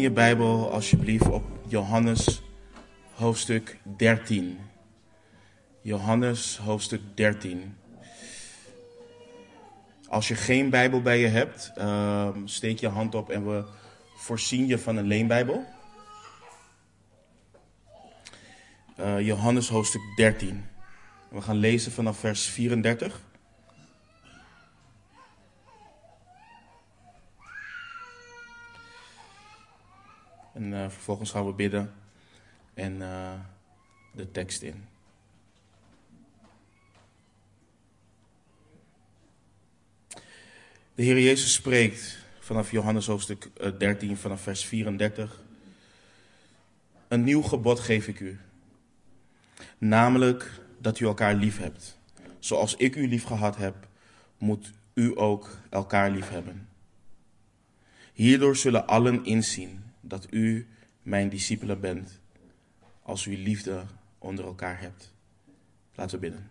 Je Bijbel alsjeblieft op Johannes hoofdstuk 13. Johannes hoofdstuk 13. Als je geen Bijbel bij je hebt, ehm, steek je hand op en we voorzien je van een leenbijbel. Uh, Johannes hoofdstuk 13. We gaan lezen vanaf vers 34. En uh, vervolgens gaan we bidden en uh, de tekst in. De Heer Jezus spreekt vanaf Johannes hoofdstuk 13, vanaf vers 34. Een nieuw gebod geef ik u. Namelijk dat u elkaar lief hebt. Zoals ik u lief gehad heb, moet u ook elkaar lief hebben. Hierdoor zullen allen inzien dat u mijn discipelen bent, als u liefde onder elkaar hebt. Laten we bidden.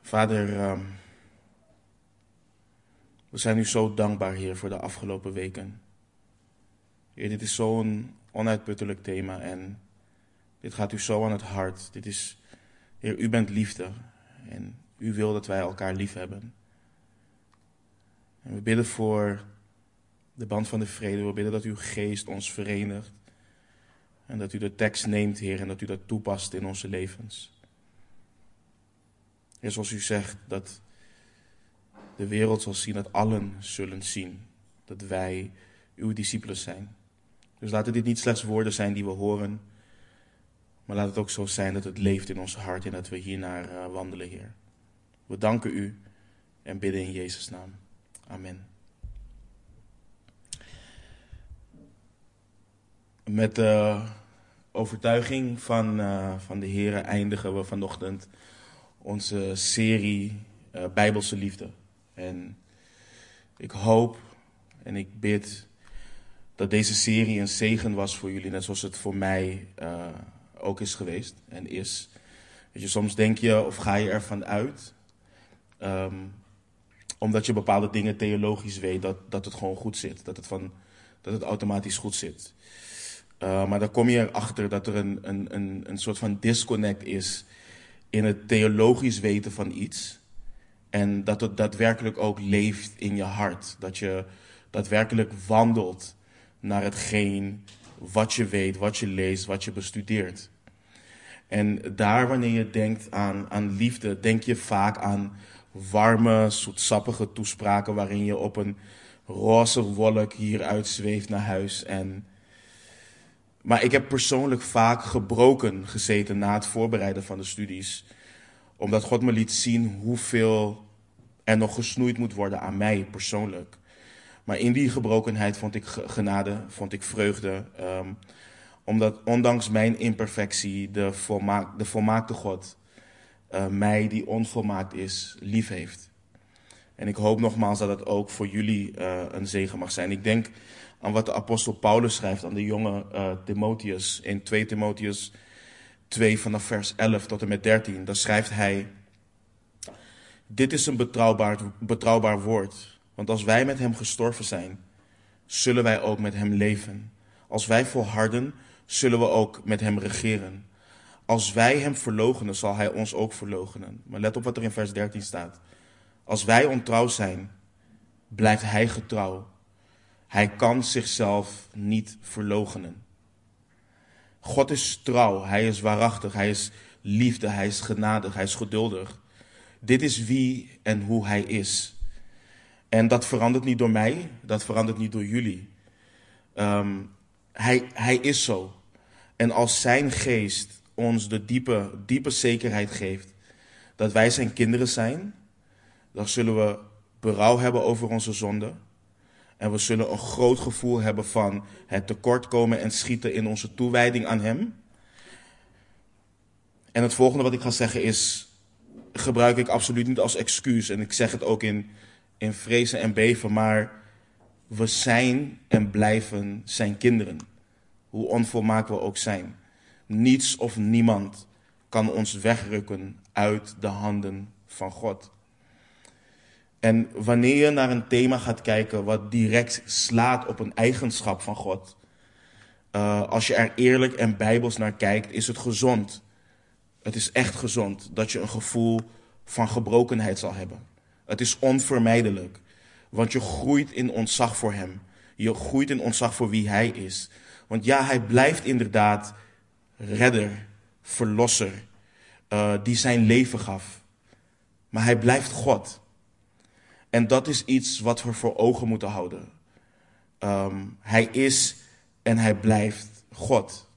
Vader, ehm, we zijn u zo dankbaar, Heer, voor de afgelopen weken. Heer, dit is zo'n onuitputtelijk thema en dit gaat u zo aan het hart. Dit is, Heer, u bent liefde en u wil dat wij elkaar lief hebben. En we bidden voor de band van de vrede. We bidden dat uw geest ons verenigt. En dat u de tekst neemt, Heer, en dat u dat toepast in onze levens. Heer, zoals u zegt, dat de wereld zal zien, dat allen zullen zien dat wij uw discipelen zijn. Dus laten dit niet slechts woorden zijn die we horen, maar laat het ook zo zijn dat het leeft in ons hart en dat we hiernaar uh, wandelen, Heer. We danken u en bidden in Jezus' naam. Amen. Met de overtuiging van, uh, van de Heer eindigen we vanochtend onze serie uh, Bijbelse Liefde. En ik hoop en ik bid dat deze serie een zegen was voor jullie, net zoals het voor mij uh, ook is geweest en is. Weet je, soms denk je of ga je ervan uit, um, omdat je bepaalde dingen theologisch weet, dat, dat het gewoon goed zit. Dat het, van, dat het automatisch goed zit. Uh, maar dan kom je erachter dat er een, een, een, een soort van disconnect is in het theologisch weten van iets. En dat het daadwerkelijk ook leeft in je hart. Dat je daadwerkelijk wandelt naar hetgeen wat je weet, wat je leest, wat je bestudeert. En daar, wanneer je denkt aan, aan liefde, denk je vaak aan warme, zoetsappige toespraken waarin je op een roze wolk hier uitzweeft naar huis. En... Maar ik heb persoonlijk vaak gebroken gezeten na het voorbereiden van de studies, omdat God me liet zien hoeveel er nog gesnoeid moet worden aan mij persoonlijk. Maar in die gebrokenheid vond ik genade, vond ik vreugde. Um, omdat ondanks mijn imperfectie de, de volmaakte God uh, mij, die onvolmaakt is, lief heeft. En ik hoop nogmaals dat het ook voor jullie uh, een zegen mag zijn. Ik denk aan wat de apostel Paulus schrijft aan de jonge uh, Timotheus in 2 Timotheus 2 vanaf vers 11 tot en met 13. Daar schrijft hij, dit is een betrouwbaar, betrouwbaar woord, want als wij met hem gestorven zijn, zullen wij ook met hem leven. Als wij volharden, zullen we ook met hem regeren. Als wij hem verlogenen, zal hij ons ook verlogenen. Maar let op wat er in vers 13 staat. Als wij ontrouw zijn, blijft hij getrouw. Hij kan zichzelf niet verlogenen. God is trouw, hij is waarachtig, hij is liefde, hij is genadig, hij is geduldig. Dit is wie en hoe hij is. En dat verandert niet door mij, dat verandert niet door jullie. Um, hij, hij is zo. En als zijn geest ons de diepe, diepe zekerheid geeft dat wij zijn kinderen zijn, dan zullen we berouw hebben over onze zonde. En we zullen een groot gevoel hebben van het tekortkomen en schieten in onze toewijding aan Hem. En het volgende wat ik ga zeggen is, gebruik ik absoluut niet als excuus. En ik zeg het ook in, in vrezen en beven, maar we zijn en blijven zijn kinderen. Hoe onvolmaakt we ook zijn. Niets of niemand kan ons wegrukken uit de handen van God. En wanneer je naar een thema gaat kijken wat direct slaat op een eigenschap van God, uh, als je er eerlijk en bijbels naar kijkt, is het gezond. Het is echt gezond dat je een gevoel van gebrokenheid zal hebben. Het is onvermijdelijk, want je groeit in ontzag voor Hem. Je groeit in ontzag voor wie Hij is. Want ja, Hij blijft inderdaad redder, verlosser, uh, die zijn leven gaf. Maar Hij blijft God. En dat is iets wat we voor ogen moeten houden. Um, hij is en hij blijft God.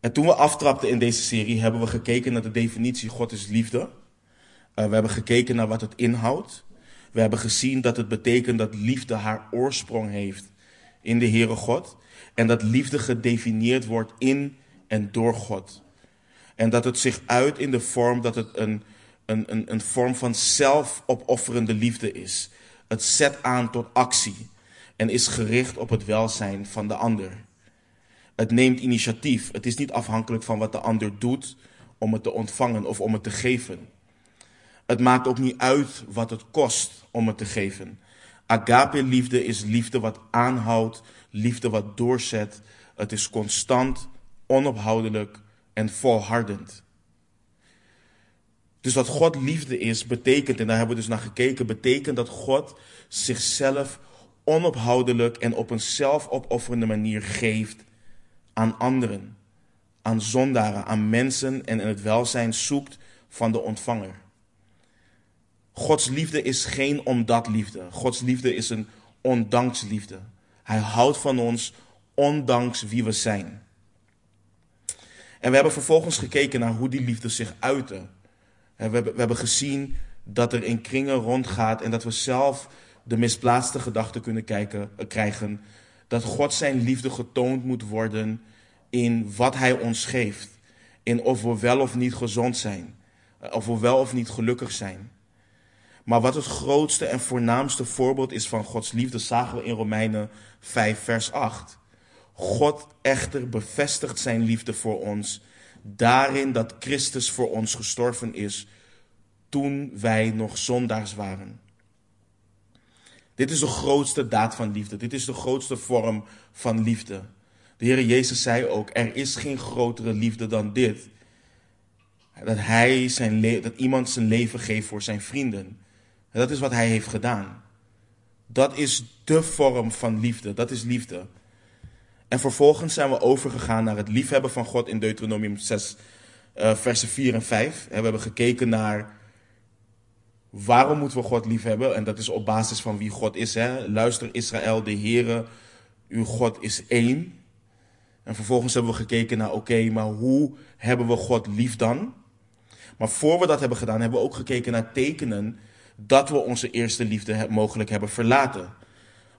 En toen we aftrapten in deze serie, hebben we gekeken naar de definitie God is liefde. Uh, we hebben gekeken naar wat het inhoudt. We hebben gezien dat het betekent dat liefde haar oorsprong heeft in de Heere God. En dat liefde gedefinieerd wordt in en door God. En dat het zich uit in de vorm dat het een, een, een, een vorm van zelfopofferende liefde is. Het zet aan tot actie en is gericht op het welzijn van de ander. Het neemt initiatief. Het is niet afhankelijk van wat de ander doet om het te ontvangen of om het te geven. Het maakt ook niet uit wat het kost om het te geven. Agape-liefde is liefde wat aanhoudt, liefde wat doorzet. Het is constant, onophoudelijk en volhardend. Dus dat God liefde is, betekent, en daar hebben we dus naar gekeken, betekent dat God zichzelf onophoudelijk en op een zelfopofferende manier geeft aan anderen, aan zondaren, aan mensen en in het welzijn zoekt van de ontvanger. Gods liefde is geen omdat liefde. Gods liefde is een ondanks liefde. Hij houdt van ons ondanks wie we zijn. En we hebben vervolgens gekeken naar hoe die liefde zich uitte. We hebben, we hebben gezien dat er in kringen rondgaat en dat we zelf de misplaatste gedachte kunnen kijken, uh, krijgen dat God zijn liefde getoond moet worden in wat Hij ons geeft. In of we wel of niet gezond zijn, uh, of we wel of niet gelukkig zijn. Maar wat het grootste en voornaamste voorbeeld is van Gods liefde, zagen we in Romeinen 5, vers 8. God echter bevestigt zijn liefde voor ons daarin dat Christus voor ons gestorven is toen wij nog zondaars waren. Dit is de grootste daad van liefde. Dit is de grootste vorm van liefde. De Heer Jezus zei ook: Er is geen grotere liefde dan dit. Dat, hij zijn dat iemand zijn leven geeft voor zijn vrienden. En dat is wat hij heeft gedaan. Dat is de vorm van liefde. Dat is liefde. En vervolgens zijn we overgegaan naar het liefhebben van God in Deuteronomium 6, uh, versen 4 en 5. En we hebben gekeken naar Waarom moeten we God lief hebben? En dat is op basis van wie God is. Hè? Luister Israël, de Heere, uw God is één. En vervolgens hebben we gekeken naar, oké, maar hoe hebben we God lief dan? Maar voor we dat hebben gedaan, hebben we ook gekeken naar tekenen dat we onze eerste liefde mogelijk hebben verlaten.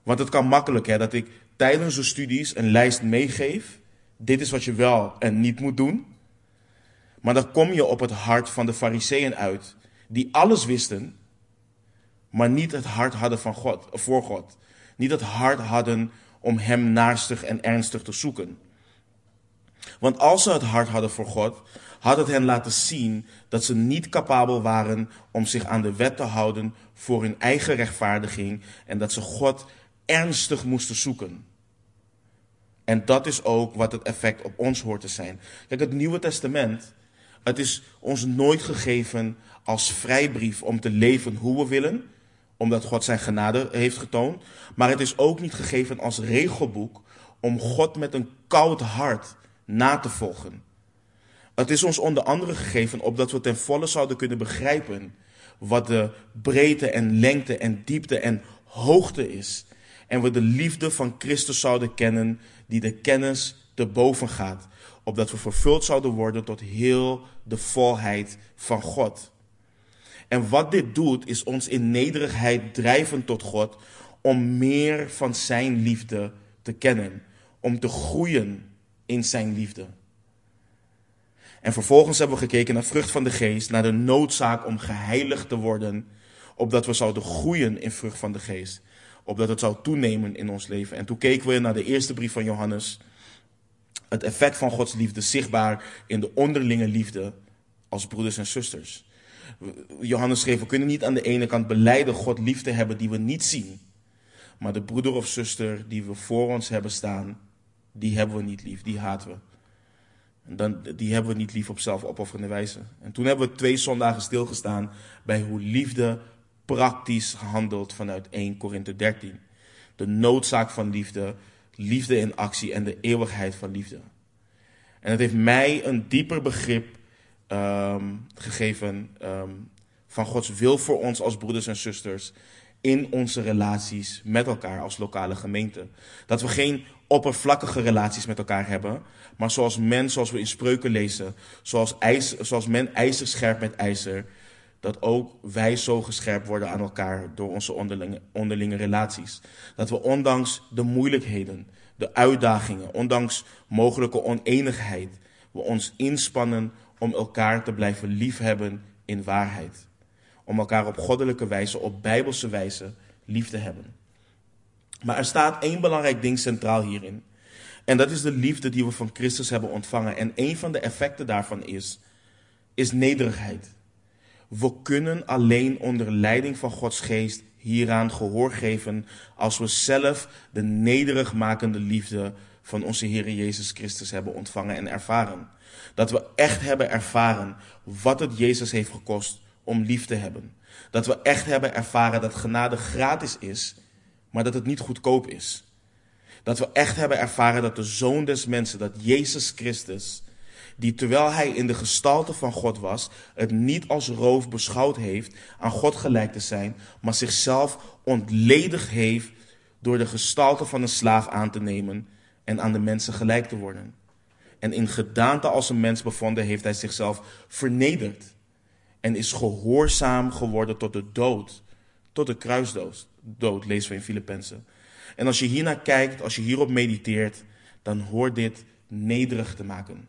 Want het kan makkelijk hè, dat ik tijdens de studies een lijst meegeef. Dit is wat je wel en niet moet doen. Maar dan kom je op het hart van de fariseeën uit die alles wisten, maar niet het hart hadden van God, voor God. Niet het hart hadden om Hem naastig en ernstig te zoeken. Want als ze het hart hadden voor God, had het hen laten zien dat ze niet capabel waren om zich aan de wet te houden voor hun eigen rechtvaardiging en dat ze God ernstig moesten zoeken. En dat is ook wat het effect op ons hoort te zijn. Kijk, het Nieuwe Testament, het is ons nooit gegeven als vrijbrief om te leven hoe we willen, omdat God zijn genade heeft getoond. Maar het is ook niet gegeven als regelboek om God met een koud hart na te volgen. Het is ons onder andere gegeven opdat we ten volle zouden kunnen begrijpen wat de breedte en lengte en diepte en hoogte is. En we de liefde van Christus zouden kennen, die de kennis te boven gaat. Opdat we vervuld zouden worden tot heel de volheid van God. En wat dit doet, is ons in nederigheid drijven tot God om meer van Zijn liefde te kennen, om te groeien in Zijn liefde. En vervolgens hebben we gekeken naar vrucht van de geest, naar de noodzaak om geheiligd te worden, opdat we zouden groeien in vrucht van de geest, opdat het zou toenemen in ons leven. En toen keken we naar de eerste brief van Johannes, het effect van Gods liefde zichtbaar in de onderlinge liefde als broeders en zusters. Johannes schreef, we kunnen niet aan de ene kant beleiden God lief te hebben die we niet zien. Maar de broeder of zuster die we voor ons hebben staan, die hebben we niet lief, die haten we. En dan, die hebben we niet lief op zelfopofferende wijze. En toen hebben we twee zondagen stilgestaan bij hoe liefde praktisch gehandeld vanuit 1 Korinthe 13. De noodzaak van liefde, liefde in actie en de eeuwigheid van liefde. En het heeft mij een dieper begrip um, gegeven um, van Gods wil voor ons als broeders en zusters in onze relaties met elkaar als lokale gemeente. Dat we geen oppervlakkige relaties met elkaar hebben, maar zoals men, zoals we in spreuken lezen, zoals, ijzer, zoals men ijzer scherpt met ijzer, dat ook wij zo gescherpt worden aan elkaar door onze onderlinge, onderlinge relaties. Dat we ondanks de moeilijkheden, de uitdagingen, ondanks mogelijke oneenigheid, we ons inspannen om elkaar te blijven liefhebben in waarheid. Om elkaar op goddelijke wijze, op bijbelse wijze lief te hebben. Maar er staat één belangrijk ding centraal hierin. En dat is de liefde die we van Christus hebben ontvangen. En een van de effecten daarvan is, is nederigheid. We kunnen alleen onder leiding van Gods geest hieraan gehoor geven als we zelf de nederigmakende liefde van onze Heer Jezus Christus hebben ontvangen en ervaren. Dat we echt hebben ervaren wat het Jezus heeft gekost om lief te hebben. Dat we echt hebben ervaren dat genade gratis is, maar dat het niet goedkoop is. Dat we echt hebben ervaren dat de Zoon des Mensen, dat Jezus Christus, die terwijl hij in de gestalte van God was, het niet als roof beschouwd heeft aan God gelijk te zijn, maar zichzelf ontledigd heeft door de gestalte van een slaaf aan te nemen en aan de mensen gelijk te worden. En in gedaante als een mens bevonden heeft hij zichzelf vernederd en is gehoorzaam geworden tot de dood, tot de kruisdood, dood, lezen we in Filippenzen. En als je hiernaar kijkt, als je hierop mediteert, dan hoort dit nederig te maken.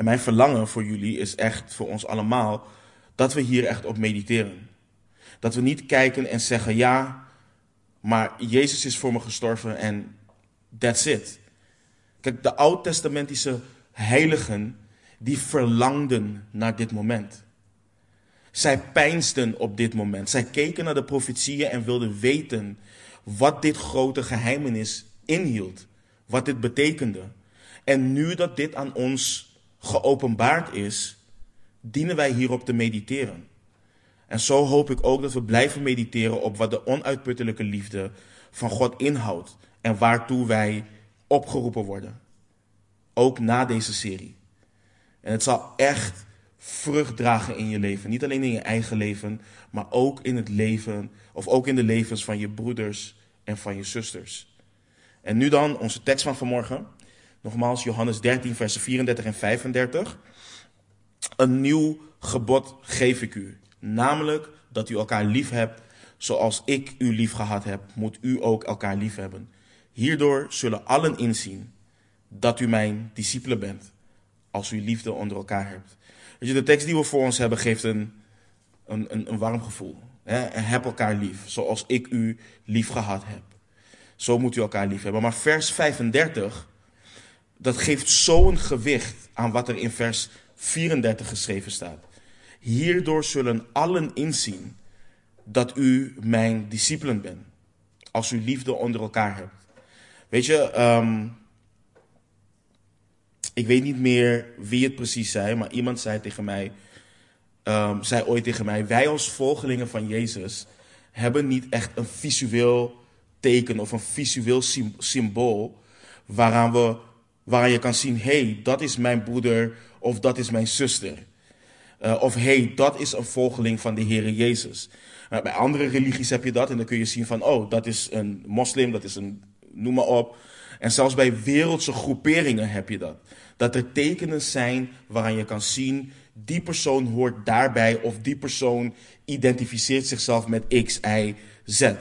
En mijn verlangen voor jullie is echt, voor ons allemaal, dat we hier echt op mediteren. Dat we niet kijken en zeggen, ja, maar Jezus is voor me gestorven en that's it. Kijk, de oud-testamentische heiligen, die verlangden naar dit moment. Zij peinsden op dit moment. Zij keken naar de profetieën en wilden weten wat dit grote geheimenis inhield. Wat dit betekende. En nu dat dit aan ons geopenbaard is, dienen wij hierop te mediteren. En zo hoop ik ook dat we blijven mediteren op wat de onuitputtelijke liefde van God inhoudt en waartoe wij opgeroepen worden. Ook na deze serie. En het zal echt vrucht dragen in je leven. Niet alleen in je eigen leven, maar ook in het leven, of ook in de levens van je broeders en van je zusters. En nu dan onze tekst van vanmorgen. Nogmaals, Johannes 13, versen 34 en 35. Een nieuw gebod geef ik u. Namelijk dat u elkaar lief hebt zoals ik u lief gehad heb, moet u ook elkaar lief hebben. Hierdoor zullen allen inzien dat u mijn discipelen bent, als u liefde onder elkaar hebt. Weet je, de tekst die we voor ons hebben geeft een, een, een, warm gevoel. Hè? heb elkaar lief, zoals ik u lief gehad heb. Zo moet u elkaar lief hebben. Maar vers 35 dat geeft zo'n gewicht aan wat er in vers 34 geschreven staat. Hierdoor zullen allen inzien dat u mijn discipelen bent. Als u liefde onder elkaar hebt. Weet je, um, ik weet niet meer wie het precies zei, maar iemand zei tegen mij, um, zei ooit tegen mij, wij als volgelingen van Jezus hebben niet echt een visueel teken of een visueel symbool waaraan we waar je kan zien, hey, dat is mijn broeder of dat is mijn zuster. Uh, of hey, dat is een volgeling van de Heere Jezus. Bij andere religies heb je dat en dan kun je zien van, oh, dat is een moslim, dat is een, noem maar op. En zelfs bij wereldse groeperingen heb je dat. Dat er tekenen zijn waaraan je kan zien, die persoon hoort daarbij of die persoon identificeert zichzelf met X, Y, Z.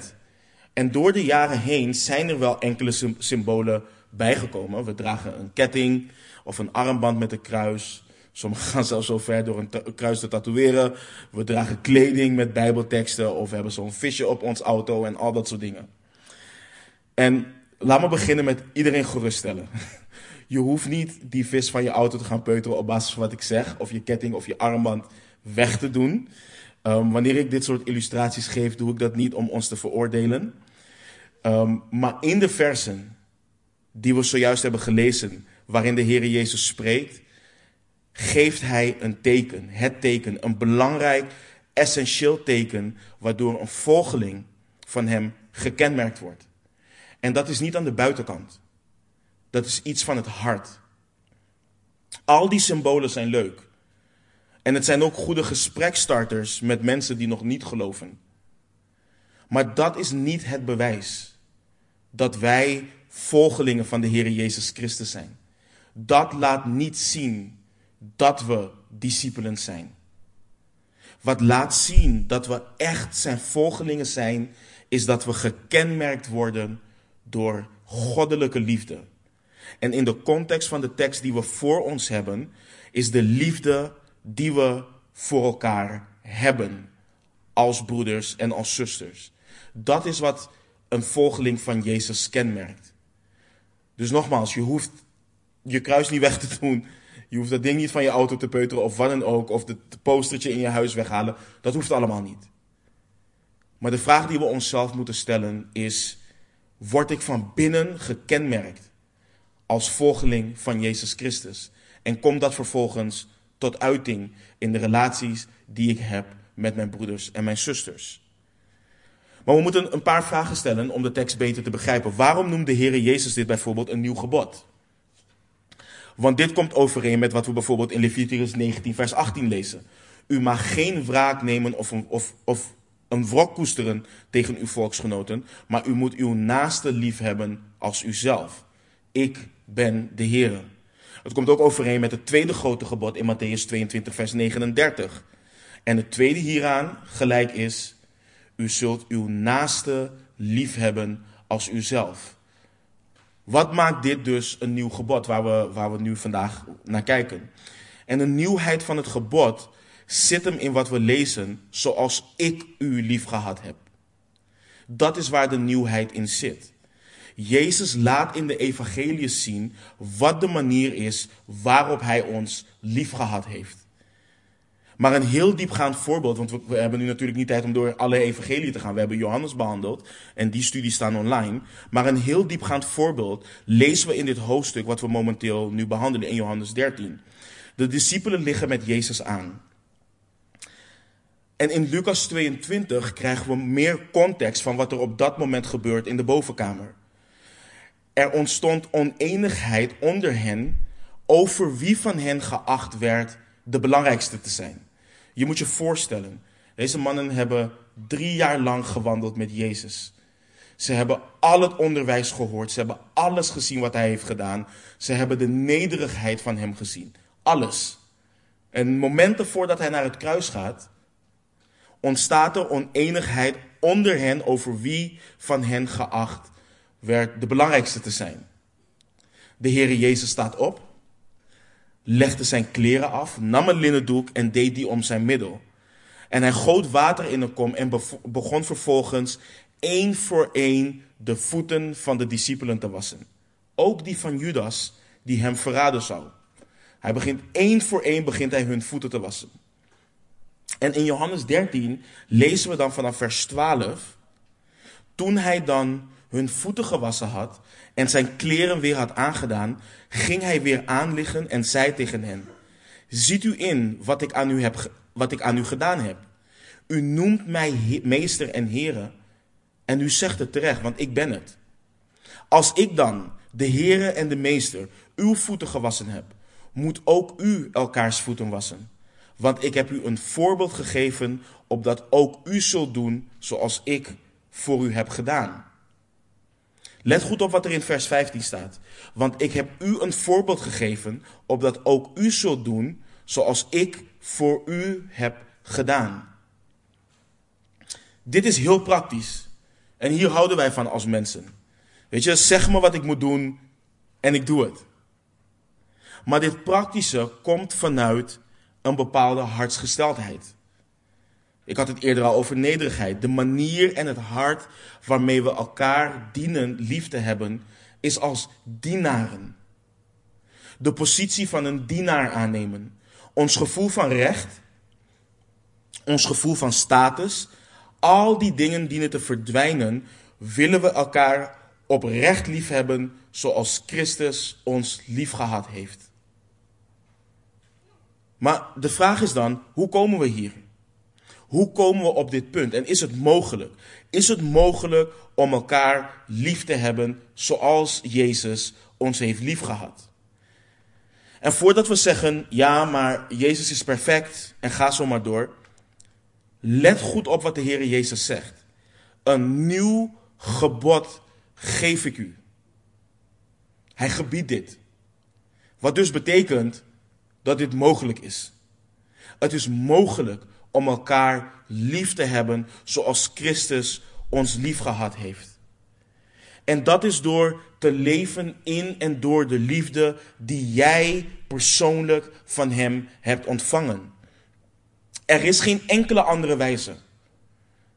En door de jaren heen zijn er wel enkele symbolen bijgekomen. We dragen een ketting of een armband met een kruis. Sommigen gaan zelfs zo ver door een kruis te tatoeëren. We dragen kleding met bijbelteksten of we hebben zo'n visje op ons auto en al dat soort dingen. En laat me beginnen met iedereen geruststellen. Je hoeft niet die vis van je auto te gaan peuteren op basis van wat ik zeg, of je ketting of je armband weg te doen. Um, wanneer ik dit soort illustraties geef, doe ik dat niet om ons te veroordelen. Um, maar in de versen die we zojuist hebben gelezen, waarin de Heer Jezus spreekt, geeft Hij een teken. Het teken, een belangrijk, essentieel teken, waardoor een volgeling van Hem gekenmerkt wordt. En dat is niet aan de buitenkant. Dat is iets van het hart. Al die symbolen zijn leuk. En het zijn ook goede gesprekstarters met mensen die nog niet geloven. Maar dat is niet het bewijs dat wij volgelingen van de Heer Jezus Christus zijn. Dat laat niet zien dat we discipelen zijn. Wat laat zien dat we echt zijn volgelingen zijn, is dat we gekenmerkt worden door goddelijke liefde. En in de context van de tekst die we voor ons hebben, is de liefde die we voor elkaar hebben als broeders en als zusters. Dat is wat een volgeling van Jezus kenmerkt. Dus nogmaals, je hoeft je kruis niet weg te doen. Je hoeft dat ding niet van je auto te peuteren of wat dan ook. Of het postertje in je huis weghalen. Dat hoeft allemaal niet. Maar de vraag die we onszelf moeten stellen is: word ik van binnen gekenmerkt als volgeling van Jezus Christus? En komt dat vervolgens tot uiting in de relaties die ik heb met mijn broeders en mijn zusters? Maar we moeten een paar vragen stellen om de tekst beter te begrijpen. Waarom noemt de Heer Jezus dit bijvoorbeeld een nieuw gebod? Want dit komt overeen met wat we bijvoorbeeld in Leviticus 19, vers 18 lezen. U mag geen wraak nemen of een, of, of een wrok koesteren tegen uw volksgenoten, maar u moet uw naaste lief hebben als uzelf. Ik ben de Heer. Het komt ook overeen met het tweede grote gebod in Matthäus 22, vers 39. En het tweede hieraan gelijk is, u zult uw naaste lief hebben als uzelf. Wat maakt dit dus een nieuw gebod waar we, waar we nu vandaag naar kijken? En de nieuwheid van het gebod zit hem in wat we lezen, zoals ik u lief gehad heb. Dat is waar de nieuwheid in zit. Jezus laat in de evangelie zien wat de manier is waarop hij ons lief gehad heeft. Maar een heel diepgaand voorbeeld, want we, hebben nu natuurlijk niet tijd om door alle evangelieën te gaan. We hebben Johannes behandeld en die studies staan online. Maar een heel diepgaand voorbeeld lezen we in dit hoofdstuk wat we momenteel nu behandelen in Johannes 13. De discipelen liggen met Jezus aan. En in Lucas 22 krijgen we meer context van wat er op dat moment gebeurt in de bovenkamer. Er ontstond oneenigheid onder hen over wie van hen geacht werd de belangrijkste te zijn. Je moet je voorstellen, deze mannen hebben drie jaar lang gewandeld met Jezus. Ze hebben al het onderwijs gehoord. Ze hebben alles gezien wat hij heeft gedaan. Ze hebben de nederigheid van hem gezien. Alles. En momenten voordat hij naar het kruis gaat, ontstaat er oneenigheid onder hen over wie van hen geacht werd de belangrijkste te zijn. De Heere Jezus staat op legde zijn kleren af, nam een linnen doek en deed die om zijn middel. En hij goot water in een kom en begon vervolgens één voor één de voeten van de discipelen te wassen. Ook die van Judas, die hem verraden zou. Hij begint één voor één begint hij hun voeten te wassen. En in Johannes 13 lezen we dan vanaf vers 12. Toen hij dan hun voeten gewassen had en zijn kleren weer had aangedaan, ging hij weer aanliggen en zei tegen hen: Ziet u in wat ik aan u, heb, wat ik aan u gedaan heb? U noemt mij meester en heren en u zegt het terecht, want ik ben het. Als ik dan, de heren en de meester, uw voeten gewassen heb, moet ook u elkaars voeten wassen. Want ik heb u een voorbeeld gegeven, opdat ook u zult doen zoals ik voor u heb gedaan. Let goed op wat er in vers 15 staat. Want ik heb u een voorbeeld gegeven, opdat ook u zult doen zoals ik voor u heb gedaan. Dit is heel praktisch. En hier houden wij van als mensen. Weet je, zeg me wat ik moet doen en ik doe het. Maar dit praktische komt vanuit een bepaalde hartsgesteldheid. Ik had het eerder al over nederigheid. De manier en het hart waarmee we elkaar dienen, liefde hebben, is als dienaren. De positie van een dienaar aannemen. Ons gevoel van recht ons gevoel van status, al die dingen dienen te verdwijnen, willen we elkaar oprecht liefhebben zoals Christus ons liefgehad heeft. Maar de vraag is dan, hoe komen we hier? Hoe komen we op dit punt? En is het mogelijk? Is het mogelijk om elkaar lief te hebben zoals Jezus ons heeft liefgehad? En voordat we zeggen, ja, maar Jezus is perfect en ga zo maar door. Let goed op wat de Heer Jezus zegt. Een nieuw gebod geef ik u. Hij gebiedt dit. Wat dus betekent dat dit mogelijk is. Het is mogelijk om elkaar lief te hebben zoals Christus ons lief gehad heeft. En dat is door te leven in en door de liefde die jij persoonlijk van Hem hebt ontvangen. Er is geen enkele andere wijze.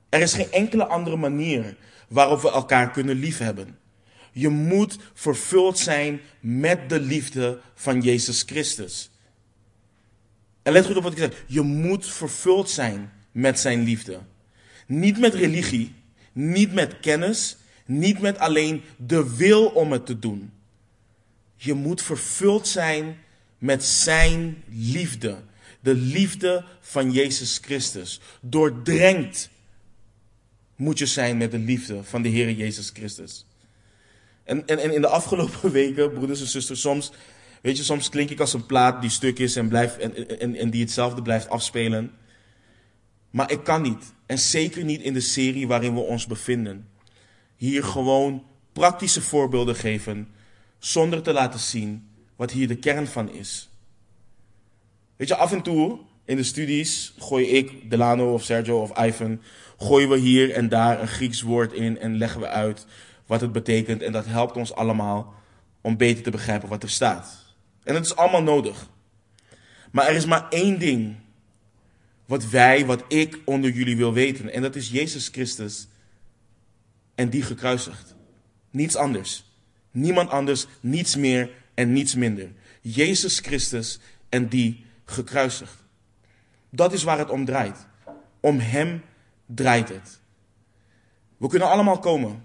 Er is geen enkele andere manier waarop we elkaar kunnen liefhebben. Je moet vervuld zijn met de liefde van Jezus Christus. En let goed op wat ik zeg. Je moet vervuld zijn met zijn liefde. Niet met religie, niet met kennis, niet met alleen de wil om het te doen. Je moet vervuld zijn met zijn liefde. De liefde van Jezus Christus. Doordrenkt moet je zijn met de liefde van de Heer Jezus Christus. En, en, en in de afgelopen weken, broeders en zusters, soms, weet je, soms klink ik als een plaat die stuk is en, blijft, en, en, en die hetzelfde blijft afspelen. Maar ik kan niet. En zeker niet in de serie waarin we ons bevinden. Hier gewoon praktische voorbeelden geven, zonder te laten zien wat hier de kern van is. Weet je, af en toe in de studies gooi ik, Delano of Sergio of Ivan, gooien we hier en daar een Grieks woord in en leggen we uit wat het betekent. En dat helpt ons allemaal om beter te begrijpen wat er staat. En het is allemaal nodig. Maar er is maar één ding wat wij, wat ik onder jullie wil weten. En dat is Jezus Christus en die gekruisigd. Niets anders. Niemand anders, niets meer en niets minder. Jezus Christus en die gekruisigd. Dat is waar het om draait. Om Hem draait het. We kunnen allemaal komen.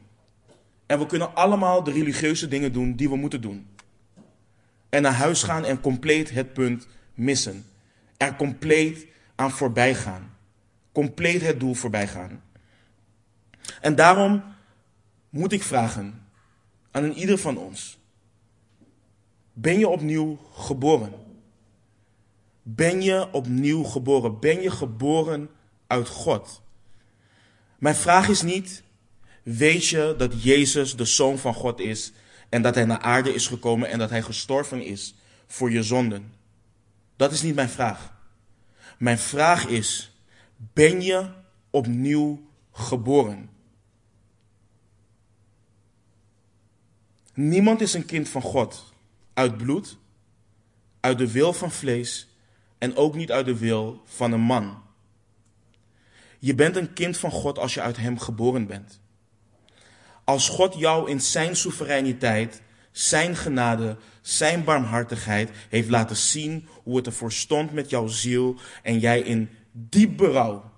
En we kunnen allemaal de religieuze dingen doen die we moeten doen. En naar huis gaan en compleet het punt missen. Er compleet aan voorbij gaan. Compleet het doel voorbij gaan. En daarom moet ik vragen aan ieder van ons. Ben je opnieuw geboren? Ben je opnieuw geboren? Ben je geboren uit God? Mijn vraag is niet, weet je dat Jezus de Zoon van God is en dat Hij naar aarde is gekomen en dat Hij gestorven is voor je zonden? Dat is niet mijn vraag. Mijn vraag is, ben je opnieuw geboren? Niemand is een kind van God uit bloed, uit de wil van vlees en ook niet uit de wil van een man. Je bent een kind van God als je uit Hem geboren bent. Als God jou in Zijn soevereiniteit, Zijn genade, Zijn barmhartigheid heeft laten zien hoe het ervoor stond met jouw ziel en jij in diep berouw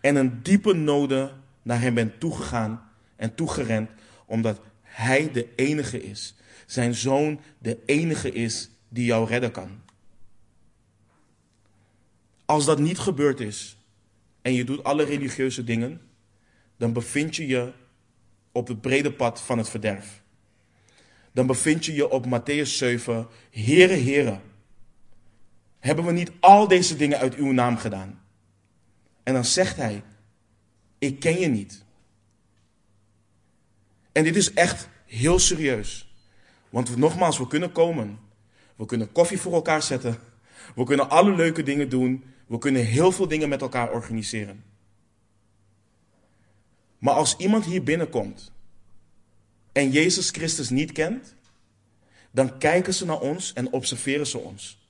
en een diepe noden naar Hem bent toegegaan en toegerend, omdat Hij de enige is. Zijn Zoon de enige is die jou redden kan. Als dat niet gebeurd is, en je doet alle religieuze dingen, dan bevind je je op het brede pad van het verderf. Dan bevind je je op Matthäus 7, Heere, Heere, hebben we niet al deze dingen uit uw naam gedaan? En dan zegt hij, ik ken je niet. En dit is echt heel serieus. Want nogmaals, we kunnen komen. We kunnen koffie voor elkaar zetten. We kunnen alle leuke dingen doen. We kunnen heel veel dingen met elkaar organiseren. Maar als iemand hier binnenkomt en Jezus Christus niet kent, dan kijken ze naar ons en observeren ze ons.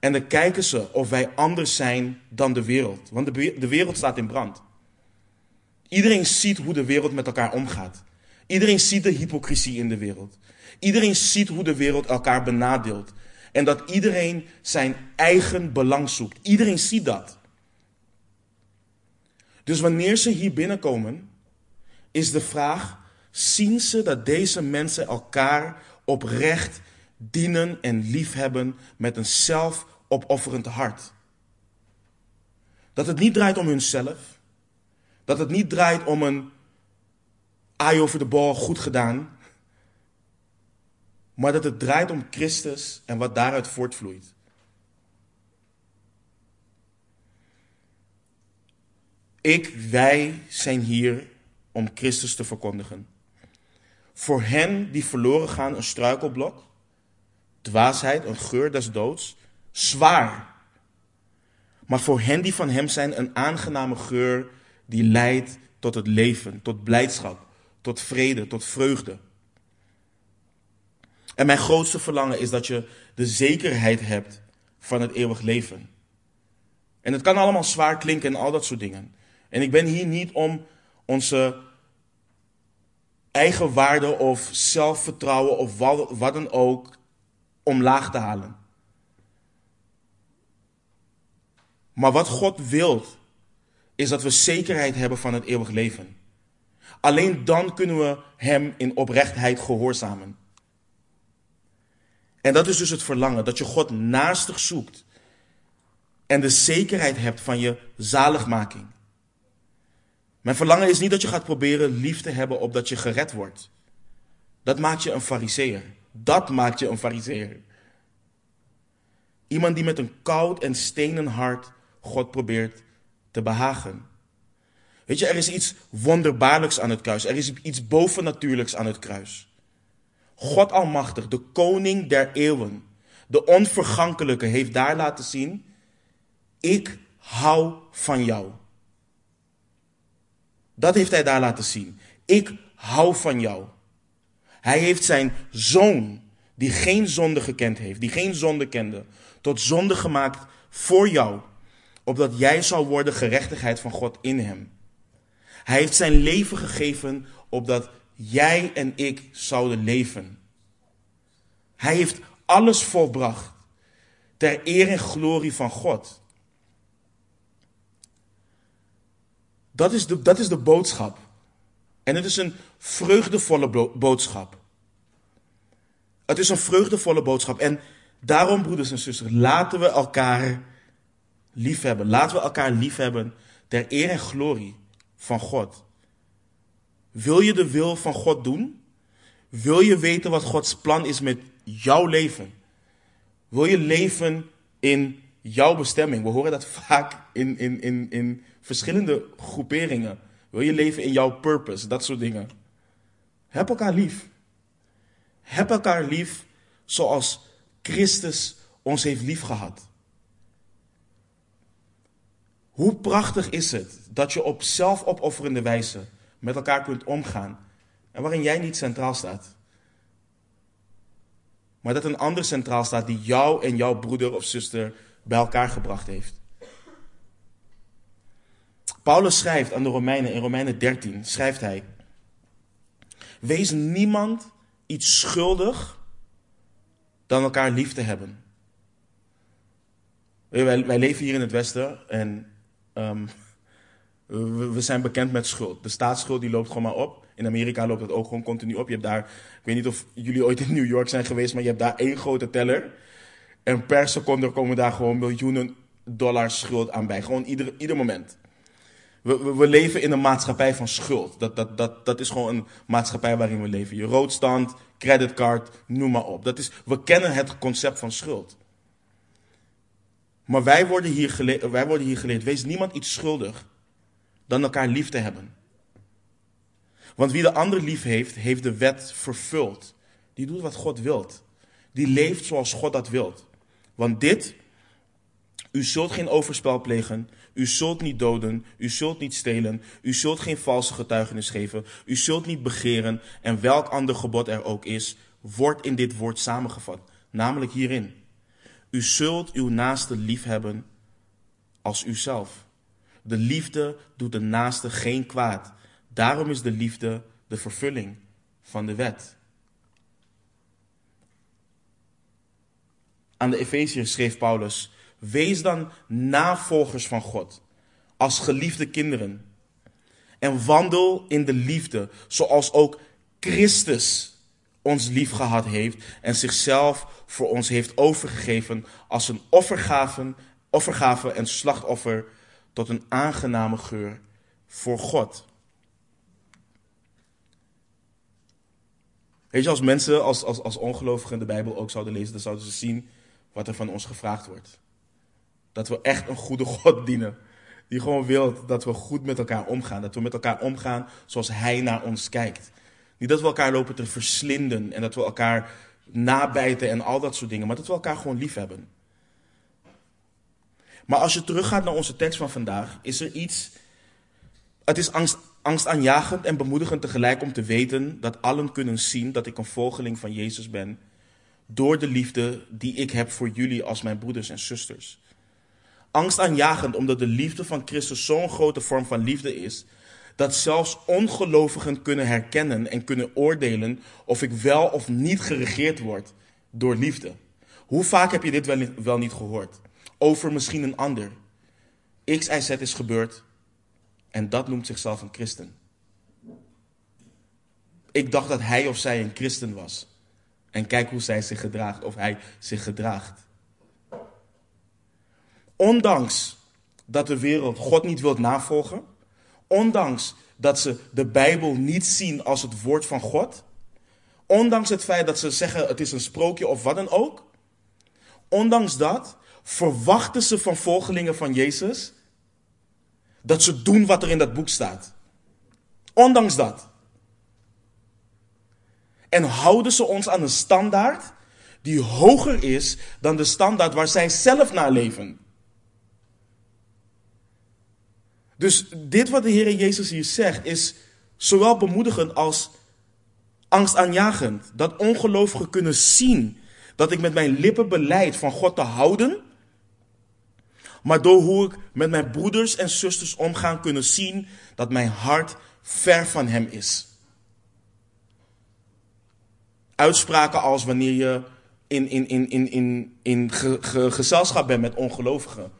En dan kijken ze of wij anders zijn dan de wereld. Want de, de wereld staat in brand. Iedereen ziet hoe de wereld met elkaar omgaat. Iedereen ziet de hypocrisie in de wereld. Iedereen ziet hoe de wereld elkaar benadeelt. En dat iedereen zijn eigen belang zoekt. Iedereen ziet dat. Dus wanneer ze hier binnenkomen, is de vraag: zien ze dat deze mensen elkaar oprecht dienen en liefhebben met een zelfopofferend hart? Dat het niet draait om hunzelf, dat het niet draait om een eye over de bal, goed gedaan, maar dat het draait om Christus en wat daaruit voortvloeit. Ik, wij zijn hier om Christus te verkondigen. Voor hen die verloren gaan een struikelblok, dwaasheid, een geur des doods, zwaar. Maar voor hen die van hem zijn een aangename geur die leidt tot het leven, tot blijdschap, tot vrede, tot vreugde. En mijn grootste verlangen is dat je de zekerheid hebt van het eeuwig leven. En het kan allemaal zwaar klinken en al dat soort dingen. En ik ben hier niet om onze eigen waarde of zelfvertrouwen of wat, dan ook omlaag te halen. Maar wat God wil, is dat we zekerheid hebben van het eeuwig leven. Alleen dan kunnen we Hem in oprechtheid gehoorzamen. En dat is dus het verlangen, dat je God naastig zoekt en de zekerheid hebt van je zaligmaking. Mijn verlangen is niet dat je gaat proberen lief te hebben opdat je gered wordt. Dat maakt je een fariseer. Dat maakt je een fariseer. Iemand die met een koud en stenen hart God probeert te behagen. Weet je, er is iets wonderbaarlijks aan het kruis. Er is iets bovennatuurlijks aan het kruis. God Almachtig, de koning der eeuwen, de onvergankelijke, heeft daar laten zien: ik hou van jou. Dat heeft hij daar laten zien. Ik hou van jou. Hij heeft zijn zoon, die geen zonde gekend heeft, die geen zonde kende, tot zonde gemaakt voor jou, opdat jij zou worden gerechtigheid van God in hem. Hij heeft zijn leven gegeven opdat jij en ik zouden leven. Hij heeft alles volbracht ter eer en glorie van God. Dat is de, dat is de boodschap. En het is een vreugdevolle boodschap. Het is een vreugdevolle boodschap. En daarom, broeders en zusters, laten we elkaar liefhebben. Laten we elkaar liefhebben ter eer en glorie van God. Wil je de wil van God doen? Wil je weten wat Gods plan is met jouw leven? Wil je leven in jouw bestemming? We horen dat vaak in, in, in, in verschillende groeperingen. Wil je leven in jouw purpose? Dat soort dingen. Heb elkaar lief. Heb elkaar lief zoals Christus ons heeft liefgehad. Hoe prachtig is het dat je op zelfopofferende wijze met elkaar kunt omgaan en waarin jij niet centraal staat. Maar dat een ander centraal staat die jou en jouw broeder of zuster bij elkaar gebracht heeft. Paulus schrijft aan de Romeinen in Romeinen 13, schrijft hij, wees niemand iets schuldig dan elkaar lief te hebben. Wij, wij leven hier in het Westen en um, we, zijn bekend met schuld. De staatsschuld die loopt gewoon maar op. In Amerika loopt het ook gewoon continu op. Je hebt daar, ik weet niet of jullie ooit in New York zijn geweest, maar je hebt daar één grote teller. En per seconde komen daar gewoon miljoenen dollars schuld aan bij. Gewoon ieder, ieder moment. We, we, leven in een maatschappij van schuld. Dat, dat, dat, dat is gewoon een maatschappij waarin we leven. Je roodstand, creditcard, noem maar op. Dat is, we kennen het concept van schuld. Maar wij worden hier geleerd, wij worden hier geleerd wees niemand iets schuldig dan elkaar lief te hebben. Want wie de ander lief heeft, heeft de wet vervuld. Die doet wat God wilt. Die leeft zoals God dat wilt. Want dit, u zult geen overspel plegen, u zult niet doden, u zult niet stelen, u zult geen valse getuigenis geven, u zult niet begeren en welk ander gebod er ook is, wordt in dit woord samengevat, namelijk hierin. U zult uw naaste lief hebben als uzelf. De liefde doet de naaste geen kwaad. Daarom is de liefde de vervulling van de wet. Aan de Efeziërs schreef Paulus: Wees dan navolgers van God, als geliefde kinderen, en wandel in de liefde, zoals ook Christus ons lief gehad heeft en zichzelf voor ons heeft overgegeven als een offergave, offergave en slachtoffer tot een aangename geur voor God. Weet je, als mensen, als, als, als ongelovigen de Bijbel ook zouden lezen, dan zouden ze zien wat er van ons gevraagd wordt. Dat we echt een goede God dienen. Die gewoon wil dat we goed met elkaar omgaan. Dat we met elkaar omgaan zoals Hij naar ons kijkt. Niet dat we elkaar lopen te verslinden en dat we elkaar nabijten en al dat soort dingen. Maar dat we elkaar gewoon lief hebben. Maar als je teruggaat naar onze tekst van vandaag, is er iets. Het is angst, angstaanjagend en bemoedigend tegelijk om te weten dat allen kunnen zien dat ik een volgeling van Jezus ben. Door de liefde die ik heb voor jullie als mijn broeders en zusters. Angstaanjagend omdat de liefde van Christus zo'n grote vorm van liefde is. Dat zelfs ongelovigen kunnen herkennen en kunnen oordelen of ik wel of niet geregeerd word door liefde. Hoe vaak heb je dit wel niet, gehoord? Over misschien een ander. X, Y, Z is gebeurd en dat noemt zichzelf een christen. Ik dacht dat hij of zij een christen was. En kijk hoe zij zich gedraagt of hij zich gedraagt. Ondanks dat de wereld God niet wil navolgen, ondanks dat ze de Bijbel niet zien als het woord van God, ondanks het feit dat ze zeggen het is een sprookje of wat dan ook, ondanks dat verwachten ze van volgelingen van Jezus dat ze doen wat er in dat boek staat. Ondanks dat. En houden ze ons aan een standaard die hoger is dan de standaard waar zij zelf naar leven. Dus dit wat de Heer Jezus hier zegt is zowel bemoedigend als angstaanjagend. Dat ongelovigen kunnen zien dat ik met mijn lippen beleid van God te houden maar door hoe ik met mijn broeders en zusters omga, kunnen zien dat mijn hart ver van Hem is. Uitspraken als wanneer je in, in, in, in, in, in gezelschap bent met ongelovigen.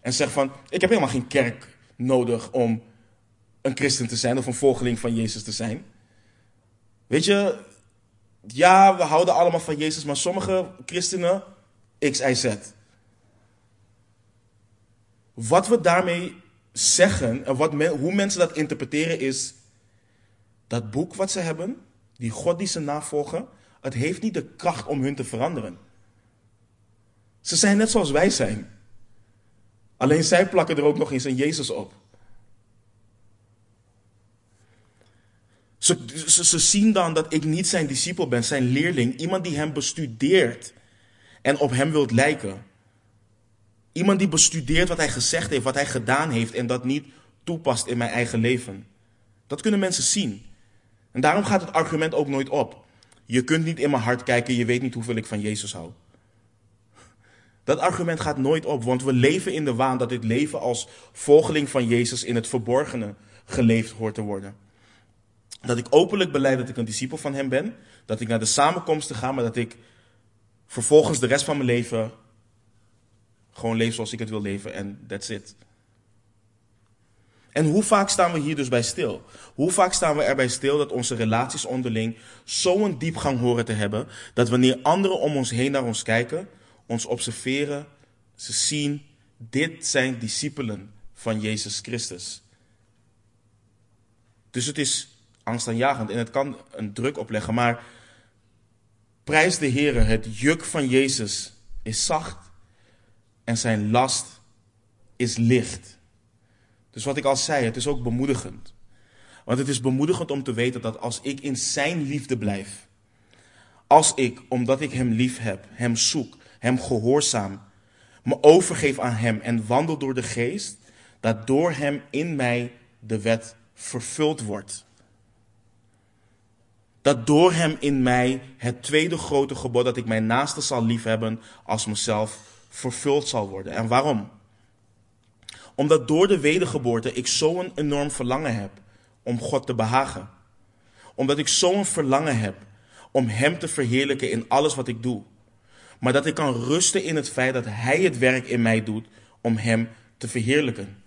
En zegt van, ik heb helemaal geen kerk nodig om een christen te zijn of een volgeling van Jezus te zijn. Weet je, ja, we houden allemaal van Jezus, maar sommige christenen, X, Y, Z. Wat we daarmee zeggen en wat hoe mensen dat interpreteren is dat boek wat ze hebben, die God die ze navolgen, het heeft niet de kracht om hun te veranderen. Ze zijn net zoals wij zijn. Alleen zij plakken er ook nog eens een Jezus op. Ze, zien dan dat ik niet zijn discipel ben, zijn leerling, iemand die hem bestudeert en op hem wilt lijken. Iemand die bestudeert wat hij gezegd heeft, wat hij gedaan heeft en dat niet toepast in mijn eigen leven. Dat kunnen mensen zien. En daarom gaat het argument ook nooit op. Je kunt niet in mijn hart kijken, je weet niet hoeveel ik van Jezus hou. Dat argument gaat nooit op, want we leven in de waan dat dit leven als volgeling van Jezus in het verborgene geleefd hoort te worden. Dat ik openlijk beleid dat ik een discipel van Hem ben, dat ik naar de samenkomsten ga, maar dat ik vervolgens de rest van mijn leven gewoon leef zoals ik het wil leven en that's it. En hoe vaak staan we hier dus bij stil? Hoe vaak staan we erbij stil dat onze relaties onderling zo'n diepgang horen te hebben, dat wanneer anderen om ons heen naar ons kijken, ons observeren, ze zien, dit zijn discipelen van Jezus Christus. Dus het is angstaanjagend en het kan een druk opleggen, maar prijs de Heer, het juk van Jezus is zacht en zijn last is licht. Dus wat ik al zei, het is ook bemoedigend. Want het is bemoedigend om te weten dat als ik in zijn liefde blijf, als ik, omdat ik hem lief heb, hem zoek, hem gehoorzaam, me overgeef aan hem en wandel door de geest, dat door hem in mij de wet vervuld wordt. Dat door hem in mij het tweede grote gebod dat ik mijn naaste zal liefhebben als mezelf vervuld zal worden. En waarom? Omdat door de wedergeboorte ik zo'n enorm verlangen heb om God te behagen. Omdat ik zo'n verlangen heb om Hem te verheerlijken in alles wat ik doe. Maar dat ik kan rusten in het feit dat Hij het werk in mij doet om Hem te verheerlijken.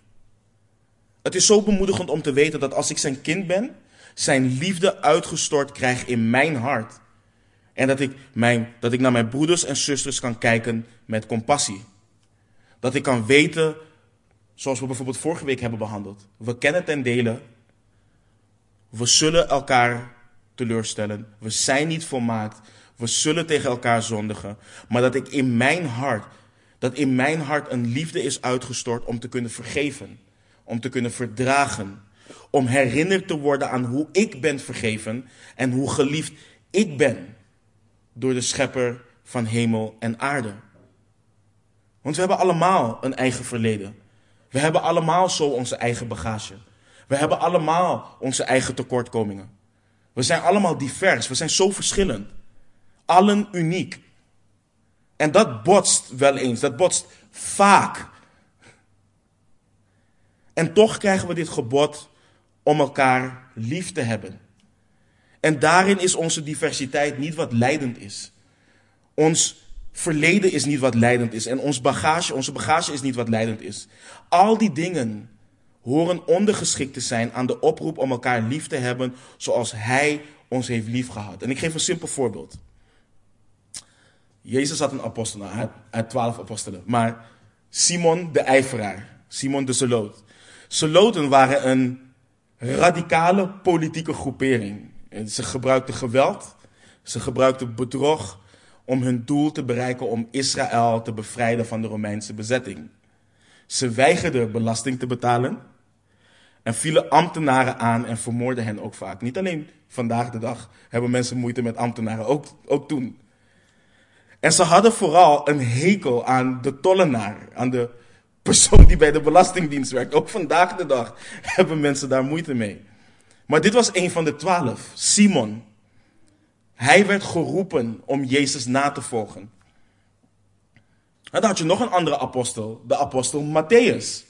Het is zo bemoedigend om te weten dat als ik zijn kind ben, zijn liefde uitgestort krijg in mijn hart. En dat ik, mijn, dat ik naar mijn broeders en zusters kan kijken met compassie. Dat ik kan weten, zoals we bijvoorbeeld vorige week hebben behandeld. We kennen ten dele. We zullen elkaar teleurstellen. We zijn niet volmaakt. We zullen tegen elkaar zondigen. Maar dat ik in mijn hart, dat in mijn hart een liefde is uitgestort om te kunnen vergeven. Om te kunnen verdragen. Om herinnerd te worden aan hoe ik ben vergeven en hoe geliefd ik ben door de schepper van hemel en aarde. Want we hebben allemaal een eigen verleden. We hebben allemaal zo onze eigen bagage. We hebben allemaal onze eigen tekortkomingen. We zijn allemaal divers. We zijn zo verschillend. Allen uniek. En dat botst wel eens. Dat botst vaak. En toch krijgen we dit gebod om elkaar lief te hebben. En daarin is onze diversiteit niet wat leidend is. Ons verleden is niet wat leidend is. En ons bagage, onze bagage is niet wat leidend is. Al die dingen horen ondergeschikt te zijn aan de oproep om elkaar lief te hebben zoals Hij ons heeft liefgehad. En ik geef een simpel voorbeeld. Jezus had een apostel, nou, uit twaalf apostelen. Maar Simon de ijveraar, Simon de Zeloot. Zeloten waren een radicale politieke groepering. En ze gebruikten geweld, ze gebruikten bedrog om hun doel te bereiken om Israël te bevrijden van de Romeinse bezetting. Ze weigerden belasting te betalen en vielen ambtenaren aan en vermoorden hen ook vaak. Niet alleen vandaag de dag hebben mensen moeite met ambtenaren, ook, ook toen. En ze hadden vooral een hekel aan de tollenaar, aan de persoon die bij de Belastingdienst werkt. Ook vandaag de dag hebben mensen daar moeite mee. Maar dit was een van de twaalf, Simon. Hij werd geroepen om Jezus na te volgen. En dan had je nog een andere apostel, de apostel Matthäus.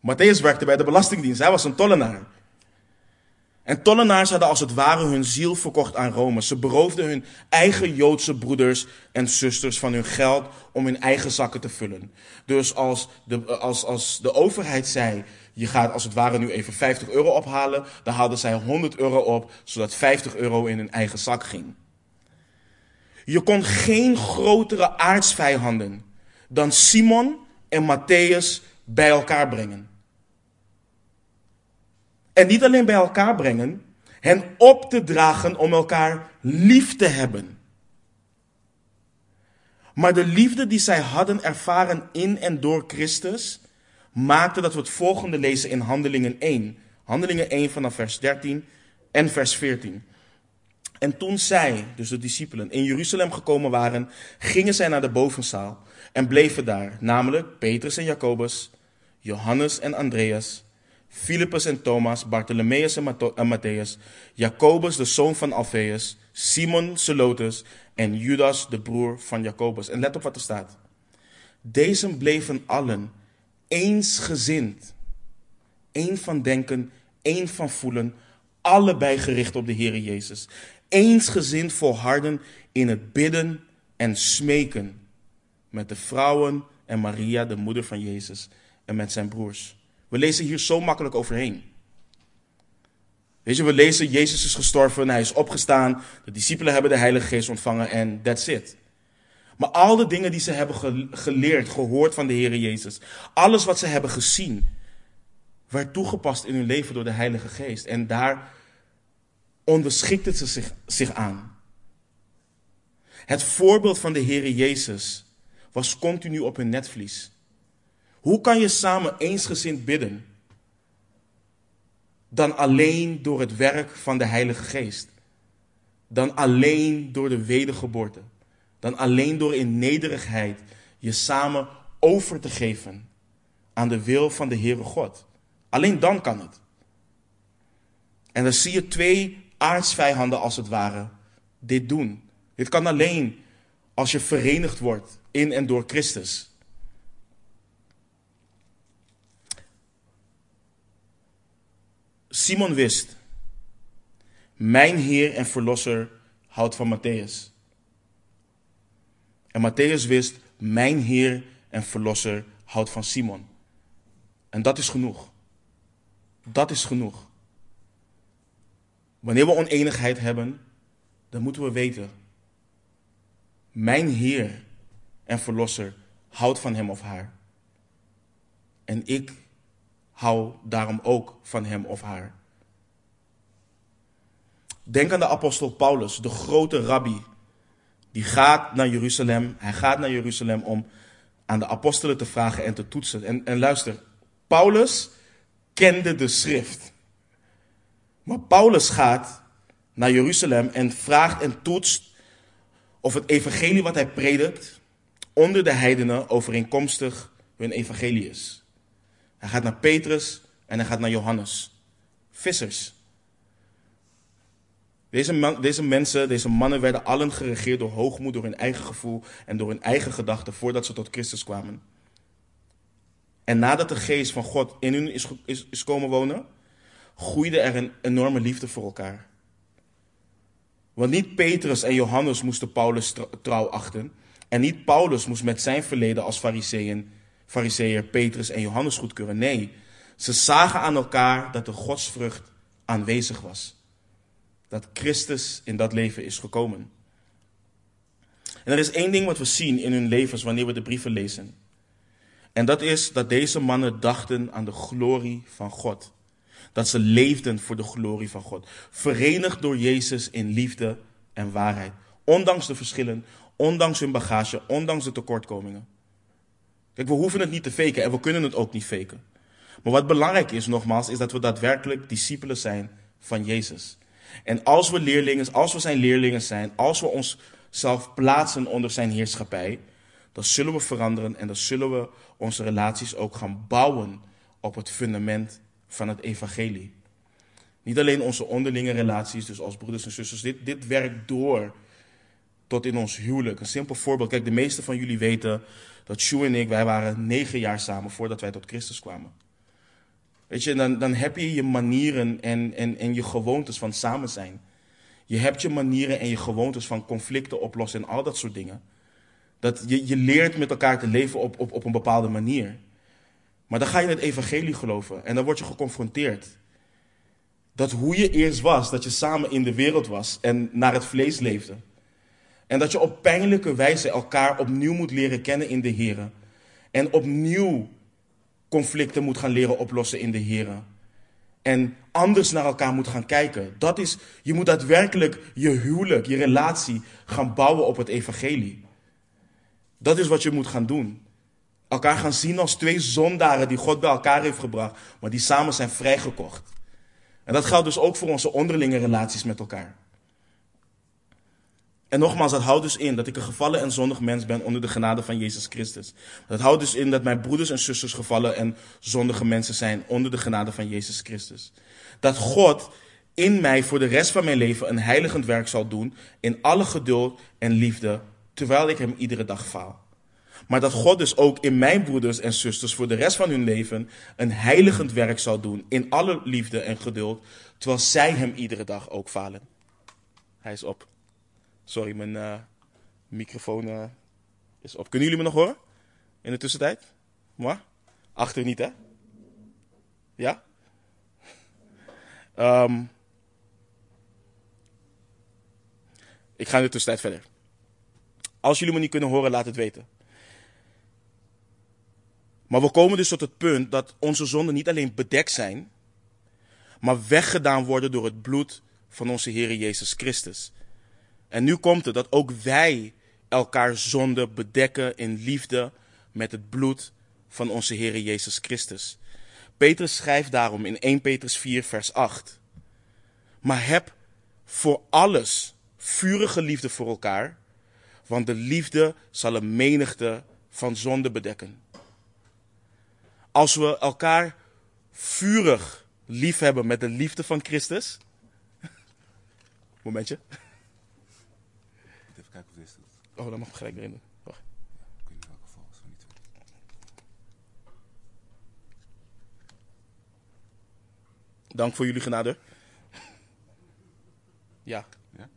Matthäus werkte bij de Belastingdienst, hij was een tollenaar. En tollenaars hadden als het ware hun ziel verkocht aan Rome. Ze beroofden hun eigen Joodse broeders en zusters van hun geld om hun eigen zakken te vullen. Dus als de, als, als de overheid zei, je gaat als het ware nu even 50 euro ophalen, dan haalden zij 100 euro op, zodat 50 euro in hun eigen zak ging. Je kon geen grotere aardsvijanden dan Simon en Matthäus bij elkaar brengen. En niet alleen bij elkaar brengen, hen op te dragen om elkaar lief te hebben. Maar de liefde die zij hadden ervaren in en door Christus, maakte dat we het volgende lezen in Handelingen 1. Handelingen 1 vanaf vers 13 en vers 14. En toen zij, dus de discipelen, in Jeruzalem gekomen waren, gingen zij naar de bovenzaal en bleven daar, namelijk Petrus en Jacobus, Johannes en Andreas, Philippus en Thomas, Bartholomeus en Matthäus, Jacobus de zoon van Alphaeus, Simon Zelotus en Judas de broer van Jacobus. En let op wat er staat. Deze bleven allen eensgezind, één van denken, één van voelen, allebei gericht op de Heer Jezus. Eensgezind volharden in het bidden en smeken met de vrouwen en Maria, de moeder van Jezus, en met zijn broers. We lezen hier zo makkelijk overheen. Weet je, we lezen Jezus is gestorven, hij is opgestaan, de discipelen hebben de Heilige Geest ontvangen en that's it. Maar al de dingen die ze hebben geleerd, gehoord van de Heer Jezus, alles wat ze hebben gezien, werd toegepast in hun leven door de Heilige Geest. En daar onderschikte ze zich, zich aan. Het voorbeeld van de Heer Jezus was continu op hun netvlies. Hoe kan je samen eensgezind bidden? Dan alleen door het werk van de Heilige Geest. Dan alleen door de wedergeboorte. Dan alleen door in nederigheid je samen over te geven aan de wil van de Heere God. Alleen dan kan het. En dan zie je twee aardsvijanden als het ware dit doen. Dit kan alleen als je verenigd wordt in en door Christus. Simon wist, mijn Heer en Verlosser houdt van Matthäus. En Matthäus wist, mijn Heer en Verlosser houdt van Simon. En dat is genoeg. Dat is genoeg. Wanneer we oneenigheid hebben, dan moeten we weten: Mijn Heer en Verlosser houdt van hem of haar. En ik hou daarom ook van hem of haar. Denk aan de apostel Paulus, de grote rabbi. Die gaat naar Jeruzalem. Hij gaat naar Jeruzalem om aan de apostelen te vragen en te toetsen. En, en luister, Paulus kende de schrift. Maar Paulus gaat naar Jeruzalem en vraagt en toetst of het evangelie wat hij predikt onder de heidenen overeenkomstig hun evangelie is. Hij gaat naar Petrus en hij gaat naar Johannes. Vissers. Deze, deze mensen, deze mannen werden allen geregeerd door hoogmoed, door hun eigen gevoel en door hun eigen gedachten voordat ze tot Christus kwamen. En nadat de geest van God in hun is, is, komen wonen, groeide er een enorme liefde voor elkaar. Want niet Petrus en Johannes moesten Paulus trouw achten. En niet Paulus moest met zijn verleden als fariseer Petrus en Johannes goedkeuren. Nee, ze zagen aan elkaar dat de godsvrucht aanwezig was. Dat Christus in dat leven is gekomen. En er is één ding wat we zien in hun levens wanneer we de brieven lezen. En dat is dat deze mannen dachten aan de glorie van God. Dat ze leefden voor de glorie van God. Verenigd door Jezus in liefde en waarheid. Ondanks de verschillen, ondanks hun bagage, ondanks de tekortkomingen. Kijk, we hoeven het niet te faken en we kunnen het ook niet faken. Maar wat belangrijk is, nogmaals, is dat we daadwerkelijk discipelen zijn van Jezus. En als we leerlingen, als we zijn leerlingen zijn, als we onszelf plaatsen onder zijn heerschappij, dan zullen we veranderen en dan zullen we onze relaties ook gaan bouwen op het fundament van het evangelie. Niet alleen onze onderlinge relaties, dus als broeders en zusters, dit, dit werkt door tot in ons huwelijk. Een simpel voorbeeld. Kijk, de meeste van jullie weten dat Sjoe en ik, wij waren negen jaar samen voordat wij tot Christus kwamen. Weet je, dan, dan heb je je manieren en, en, en je gewoontes van samen zijn. Je hebt je manieren en je gewoontes van conflicten oplossen en al dat soort dingen. Dat je, je leert met elkaar te leven op, op, op een bepaalde manier. Maar dan ga je het evangelie geloven en dan word je geconfronteerd. Dat hoe je eerst was, dat je samen in de wereld was en naar het vlees leefde. En dat je op pijnlijke wijze elkaar opnieuw moet leren kennen in de Heer. En opnieuw conflicten moet gaan leren oplossen in de Heer. En anders naar elkaar moet gaan kijken. Dat is, je moet daadwerkelijk je huwelijk, je relatie gaan bouwen op het evangelie. Dat is wat je moet gaan doen. Elkaar gaan zien als twee zondaren die God bij elkaar heeft gebracht, maar die samen zijn vrijgekocht. En dat geldt dus ook voor onze onderlinge relaties met elkaar. En nogmaals, dat houdt dus in dat ik een gevallen en zondig mens ben onder de genade van Jezus Christus. Dat houdt dus in dat mijn broeders en zusters gevallen en zondige mensen zijn onder de genade van Jezus Christus. Dat God in mij voor de rest van mijn leven een heiligend werk zal doen in alle geduld en liefde, terwijl ik hem iedere dag faal. Maar dat God dus ook in mijn broeders en zusters voor de rest van hun leven een heiligend werk zal doen in alle liefde en geduld, terwijl zij hem iedere dag ook falen. Hij is op. Sorry, mijn uh, microfoon uh, is op. Kunnen jullie me nog horen? In de tussentijd? Moi? Achter niet, hè? Ja? Um, ik ga in de tussentijd verder. Als jullie me niet kunnen horen, laat het weten. Maar we komen dus tot het punt dat onze zonden niet alleen bedekt zijn, maar weggedaan worden door het bloed van onze Heer Jezus Christus. En nu komt het dat ook wij elkaar zonde bedekken in liefde met het bloed van onze Heer Jezus Christus. Petrus schrijft daarom in 1 Petrus 4, vers 8. Maar heb voor alles vurige liefde voor elkaar, want de liefde zal een menigte van zonde bedekken. Als we elkaar vurig lief hebben met de liefde van Christus. Momentje. Even kijken of deze Oh, dan mag ik gelijk erin doen. Wacht. Ik weet niet welke volgens van niet. Dank voor jullie genade. Ja. Ja?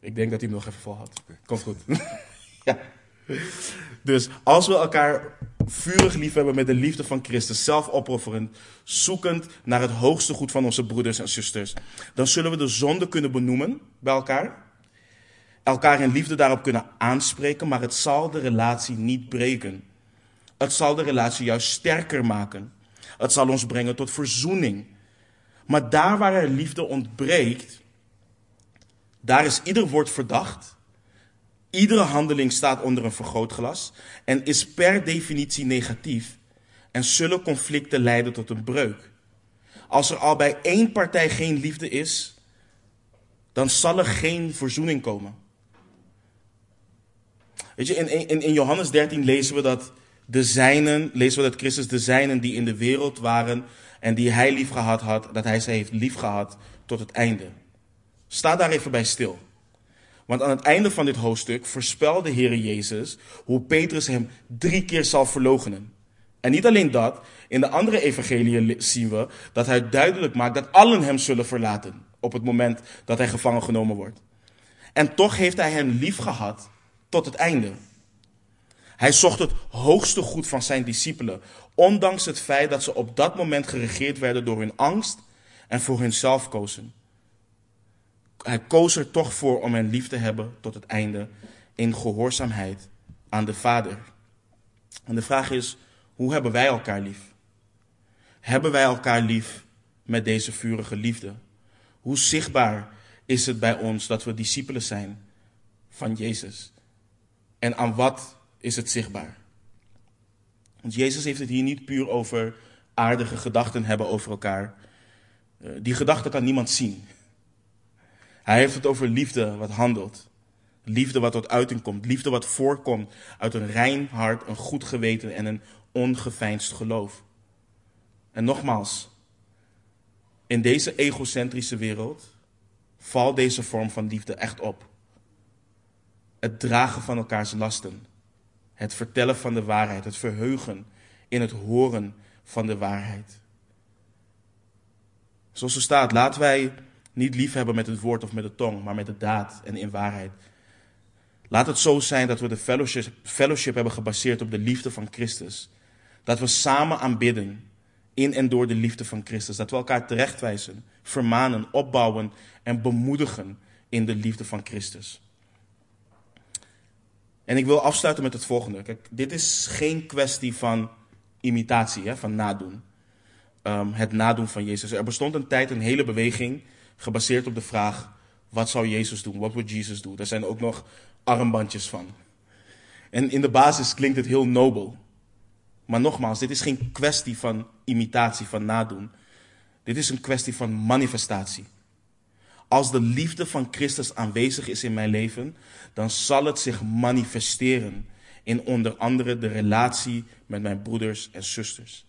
Ik denk dat hij hem nog even volhoudt. Oké. Komt goed. ja. Dus als we elkaar vurig lief hebben met de liefde van Christus, zelfopofferend, zoekend naar het hoogste goed van onze broeders en zusters, dan zullen we de zonde kunnen benoemen bij elkaar. Elkaar in liefde daarop kunnen aanspreken, maar het zal de relatie niet breken. Het zal de relatie juist sterker maken. Het zal ons brengen tot verzoening. Maar daar waar er liefde ontbreekt, daar is ieder woord verdacht. Iedere handeling staat onder een vergrootglas en is per definitie negatief en zullen conflicten leiden tot een breuk. Als er al bij één partij geen liefde is, dan zal er geen verzoening komen. Weet je, in, in, in Johannes 13 lezen we dat de zijnen, lezen we dat Christus de zijnen die in de wereld waren en die hij lief gehad had, dat hij ze heeft lief gehad tot het einde. Sta daar even bij stil. Want aan het einde van dit hoofdstuk voorspelde de Heer Jezus hoe Petrus hem drie keer zal verloochenen. En niet alleen dat, in de andere evangeliën zien we dat hij duidelijk maakt dat allen hem zullen verlaten op het moment dat hij gevangen genomen wordt. En toch heeft hij hen lief gehad tot het einde. Hij zocht het hoogste goed van zijn discipelen, ondanks het feit dat ze op dat moment geregeerd werden door hun angst en voor hunzelf kozen. Hij koos er toch voor om hen lief te hebben tot het einde in gehoorzaamheid aan de Vader. En de vraag is, hoe hebben wij elkaar lief? Hebben wij elkaar lief met deze vurige liefde? Hoe zichtbaar is het bij ons dat we discipelen zijn van Jezus? En aan wat is het zichtbaar? Want Jezus heeft het hier niet puur over aardige gedachten hebben over elkaar. Eh, die gedachten kan niemand zien. Hij heeft het over liefde wat handelt. Liefde wat tot uiting komt. Liefde wat voorkomt uit een rein hart, een goed geweten en een ongeveinsd geloof. En nogmaals, in deze egocentrische wereld valt deze vorm van liefde echt op. Het dragen van elkaars lasten. Het vertellen van de waarheid. Het verheugen in het horen van de waarheid. Zoals er staat, laten wij niet liefhebben met het woord of met de tong, maar met de daad en in waarheid. Laat het zo zijn dat we de fellowship, fellowship hebben gebaseerd op de liefde van Christus. Dat we samen aanbidden in en door de liefde van Christus. Dat we elkaar terechtwijzen, vermanen, opbouwen en bemoedigen in de liefde van Christus. En ik wil afsluiten met het volgende. Kijk, dit is geen kwestie van imitatie, hè, van nadoen. Um, het nadoen van Jezus. Er bestond een tijd een hele beweging gebaseerd op de vraag: wat zou Jezus doen? Wat would Jesus doen? Daar zijn ook nog armbandjes van. En in de basis klinkt het heel nobel. Maar nogmaals, dit is geen kwestie van imitatie, van nadoen. Dit is een kwestie van manifestatie. Als de liefde van Christus aanwezig is in mijn leven, dan zal het zich manifesteren in onder andere de relatie met mijn broeders en zusters.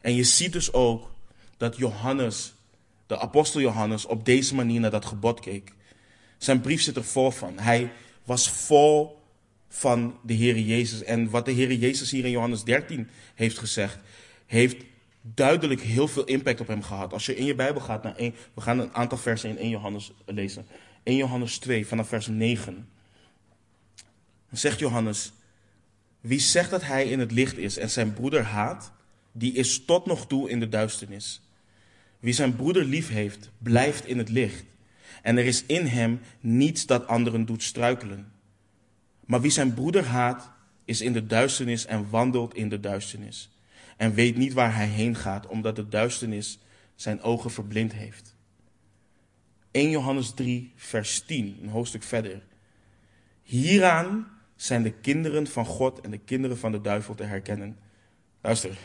En je ziet dus ook dat Johannes, de apostel Johannes, op deze manier naar dat gebod keek. Zijn brief zit er vol van. Hij was vol van de Heer Jezus. En wat de Heer Jezus hier in Johannes 13 heeft gezegd, heeft duidelijk heel veel impact op hem gehad. Als je in je Bijbel gaat naar 1, we gaan een aantal versen in 1 Johannes lezen. 1 Johannes 2 vanaf vers 9. Dan zegt Johannes, wie zegt dat hij in het licht is en zijn broeder haat, die is tot nog toe in de duisternis. Wie zijn broeder lief heeft, blijft in het licht. En er is in hem niets dat anderen doet struikelen. Maar wie zijn broeder haat, is in de duisternis en wandelt in de duisternis. En weet niet waar hij heen gaat, omdat de duisternis zijn ogen verblind heeft. 1 Johannes 3, vers 10, een hoofdstuk verder. Hieraan zijn de kinderen van God en de kinderen van de duivel te herkennen. Luister,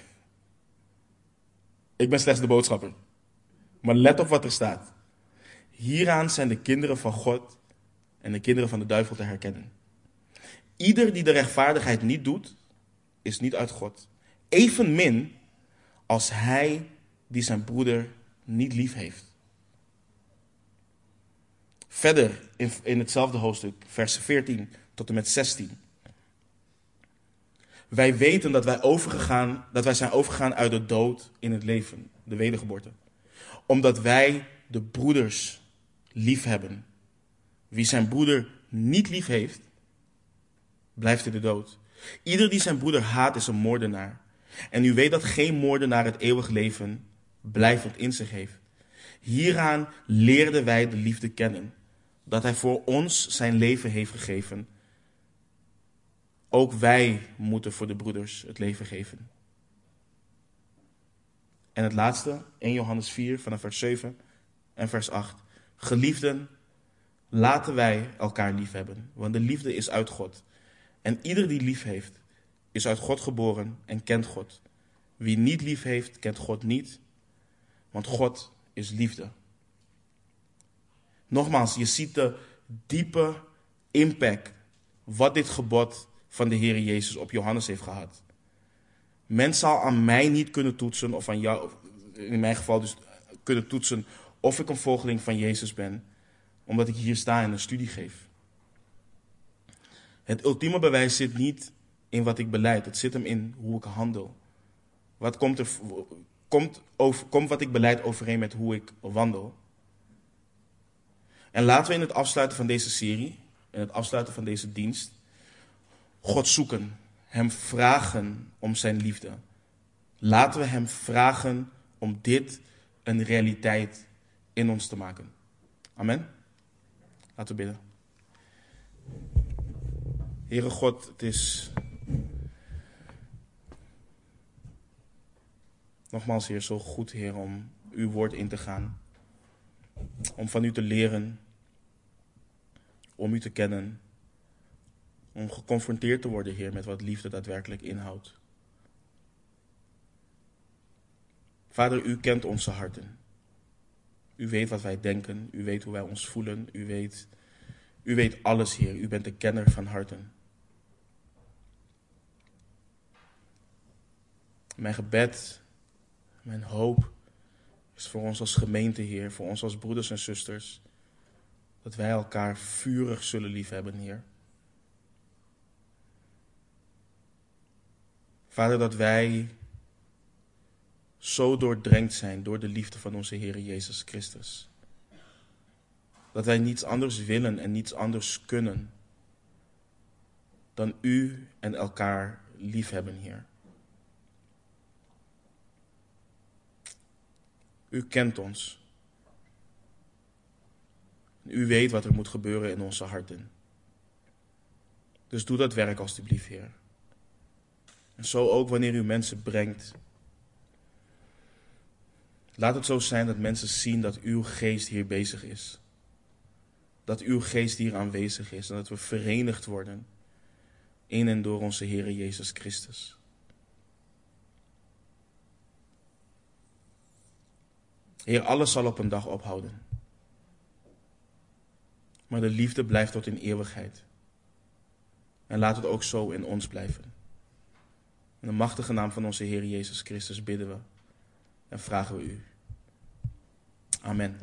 ik ben slechts de boodschapper. Maar let op wat er staat. Hieraan zijn de kinderen van God en de kinderen van de duivel te herkennen. Ieder die de rechtvaardigheid niet doet, is niet uit God. Evenmin als hij die zijn broeder niet lief heeft. Verder in, in hetzelfde hoofdstuk, vers 14 tot en met 16. Wij weten dat wij, overgegaan, dat wij zijn overgegaan uit de dood in het leven, de wedergeboorte. Omdat wij de broeders lief hebben. Wie zijn broeder niet lief heeft, blijft in de dood. Ieder die zijn broeder haat is een moordenaar. En u weet dat geen moordenaar het eeuwig leven blijvend in zich heeft. Hieraan leerden wij de liefde kennen. Dat hij voor ons zijn leven heeft gegeven. Ook wij moeten voor de broeders het leven geven. En het laatste, 1 Johannes 4, vanaf vers 7 en vers 8. Geliefden, laten wij elkaar lief hebben, want de liefde is uit God. En ieder die lief heeft, is uit God geboren en kent God. Wie niet lief heeft, kent God niet, want God is liefde. Nogmaals, je ziet de diepe impact wat dit gebod van de Heer Jezus op Johannes heeft gehad. Men zal aan mij niet kunnen toetsen, of aan jou, in mijn geval dus kunnen toetsen, of ik een volgeling van Jezus ben, omdat ik hier sta en een studie geef. Het ultieme bewijs zit niet in wat ik beleid, het zit hem in hoe ik handel. Wat komt, er, komt, over, komt wat ik beleid overeen met hoe ik wandel? En laten we in het afsluiten van deze serie, in het afsluiten van deze dienst, God zoeken, Hem vragen om Zijn liefde. Laten we Hem vragen om dit een realiteit in ons te maken. Amen. Laten we bidden. Heere God, het is nogmaals, Heer, zo goed, Heer, om uw woord in te gaan. Om van u te leren, om u te kennen, om geconfronteerd te worden, Heer, met wat liefde daadwerkelijk inhoudt. Vader, u kent onze harten. U weet wat wij denken, u weet hoe wij ons voelen, u weet, u weet alles, Heer. U bent de kenner van harten. Mijn gebed, mijn hoop is voor ons als gemeente, Heer, voor ons als broeders en zusters, dat wij elkaar vurig zullen liefhebben, Heer. Vader, dat wij zo doordrenkt zijn door de liefde van onze Heer Jezus Christus. Dat wij niets anders willen en niets anders kunnen dan u en elkaar liefhebben, Heer. U kent ons. U weet wat er moet gebeuren in onze harten. Dus doe dat werk alstublieft, Heer. En zo ook wanneer u mensen brengt. Laat het zo zijn dat mensen zien dat uw geest hier bezig is. Dat uw geest hier aanwezig is en dat we verenigd worden in en door onze Heer Jezus Christus. Heer, alles zal op een dag ophouden. Maar de liefde blijft tot in eeuwigheid. En laat het ook zo in ons blijven. In de machtige naam van onze Heer Jezus Christus bidden we en vragen we u. Amen.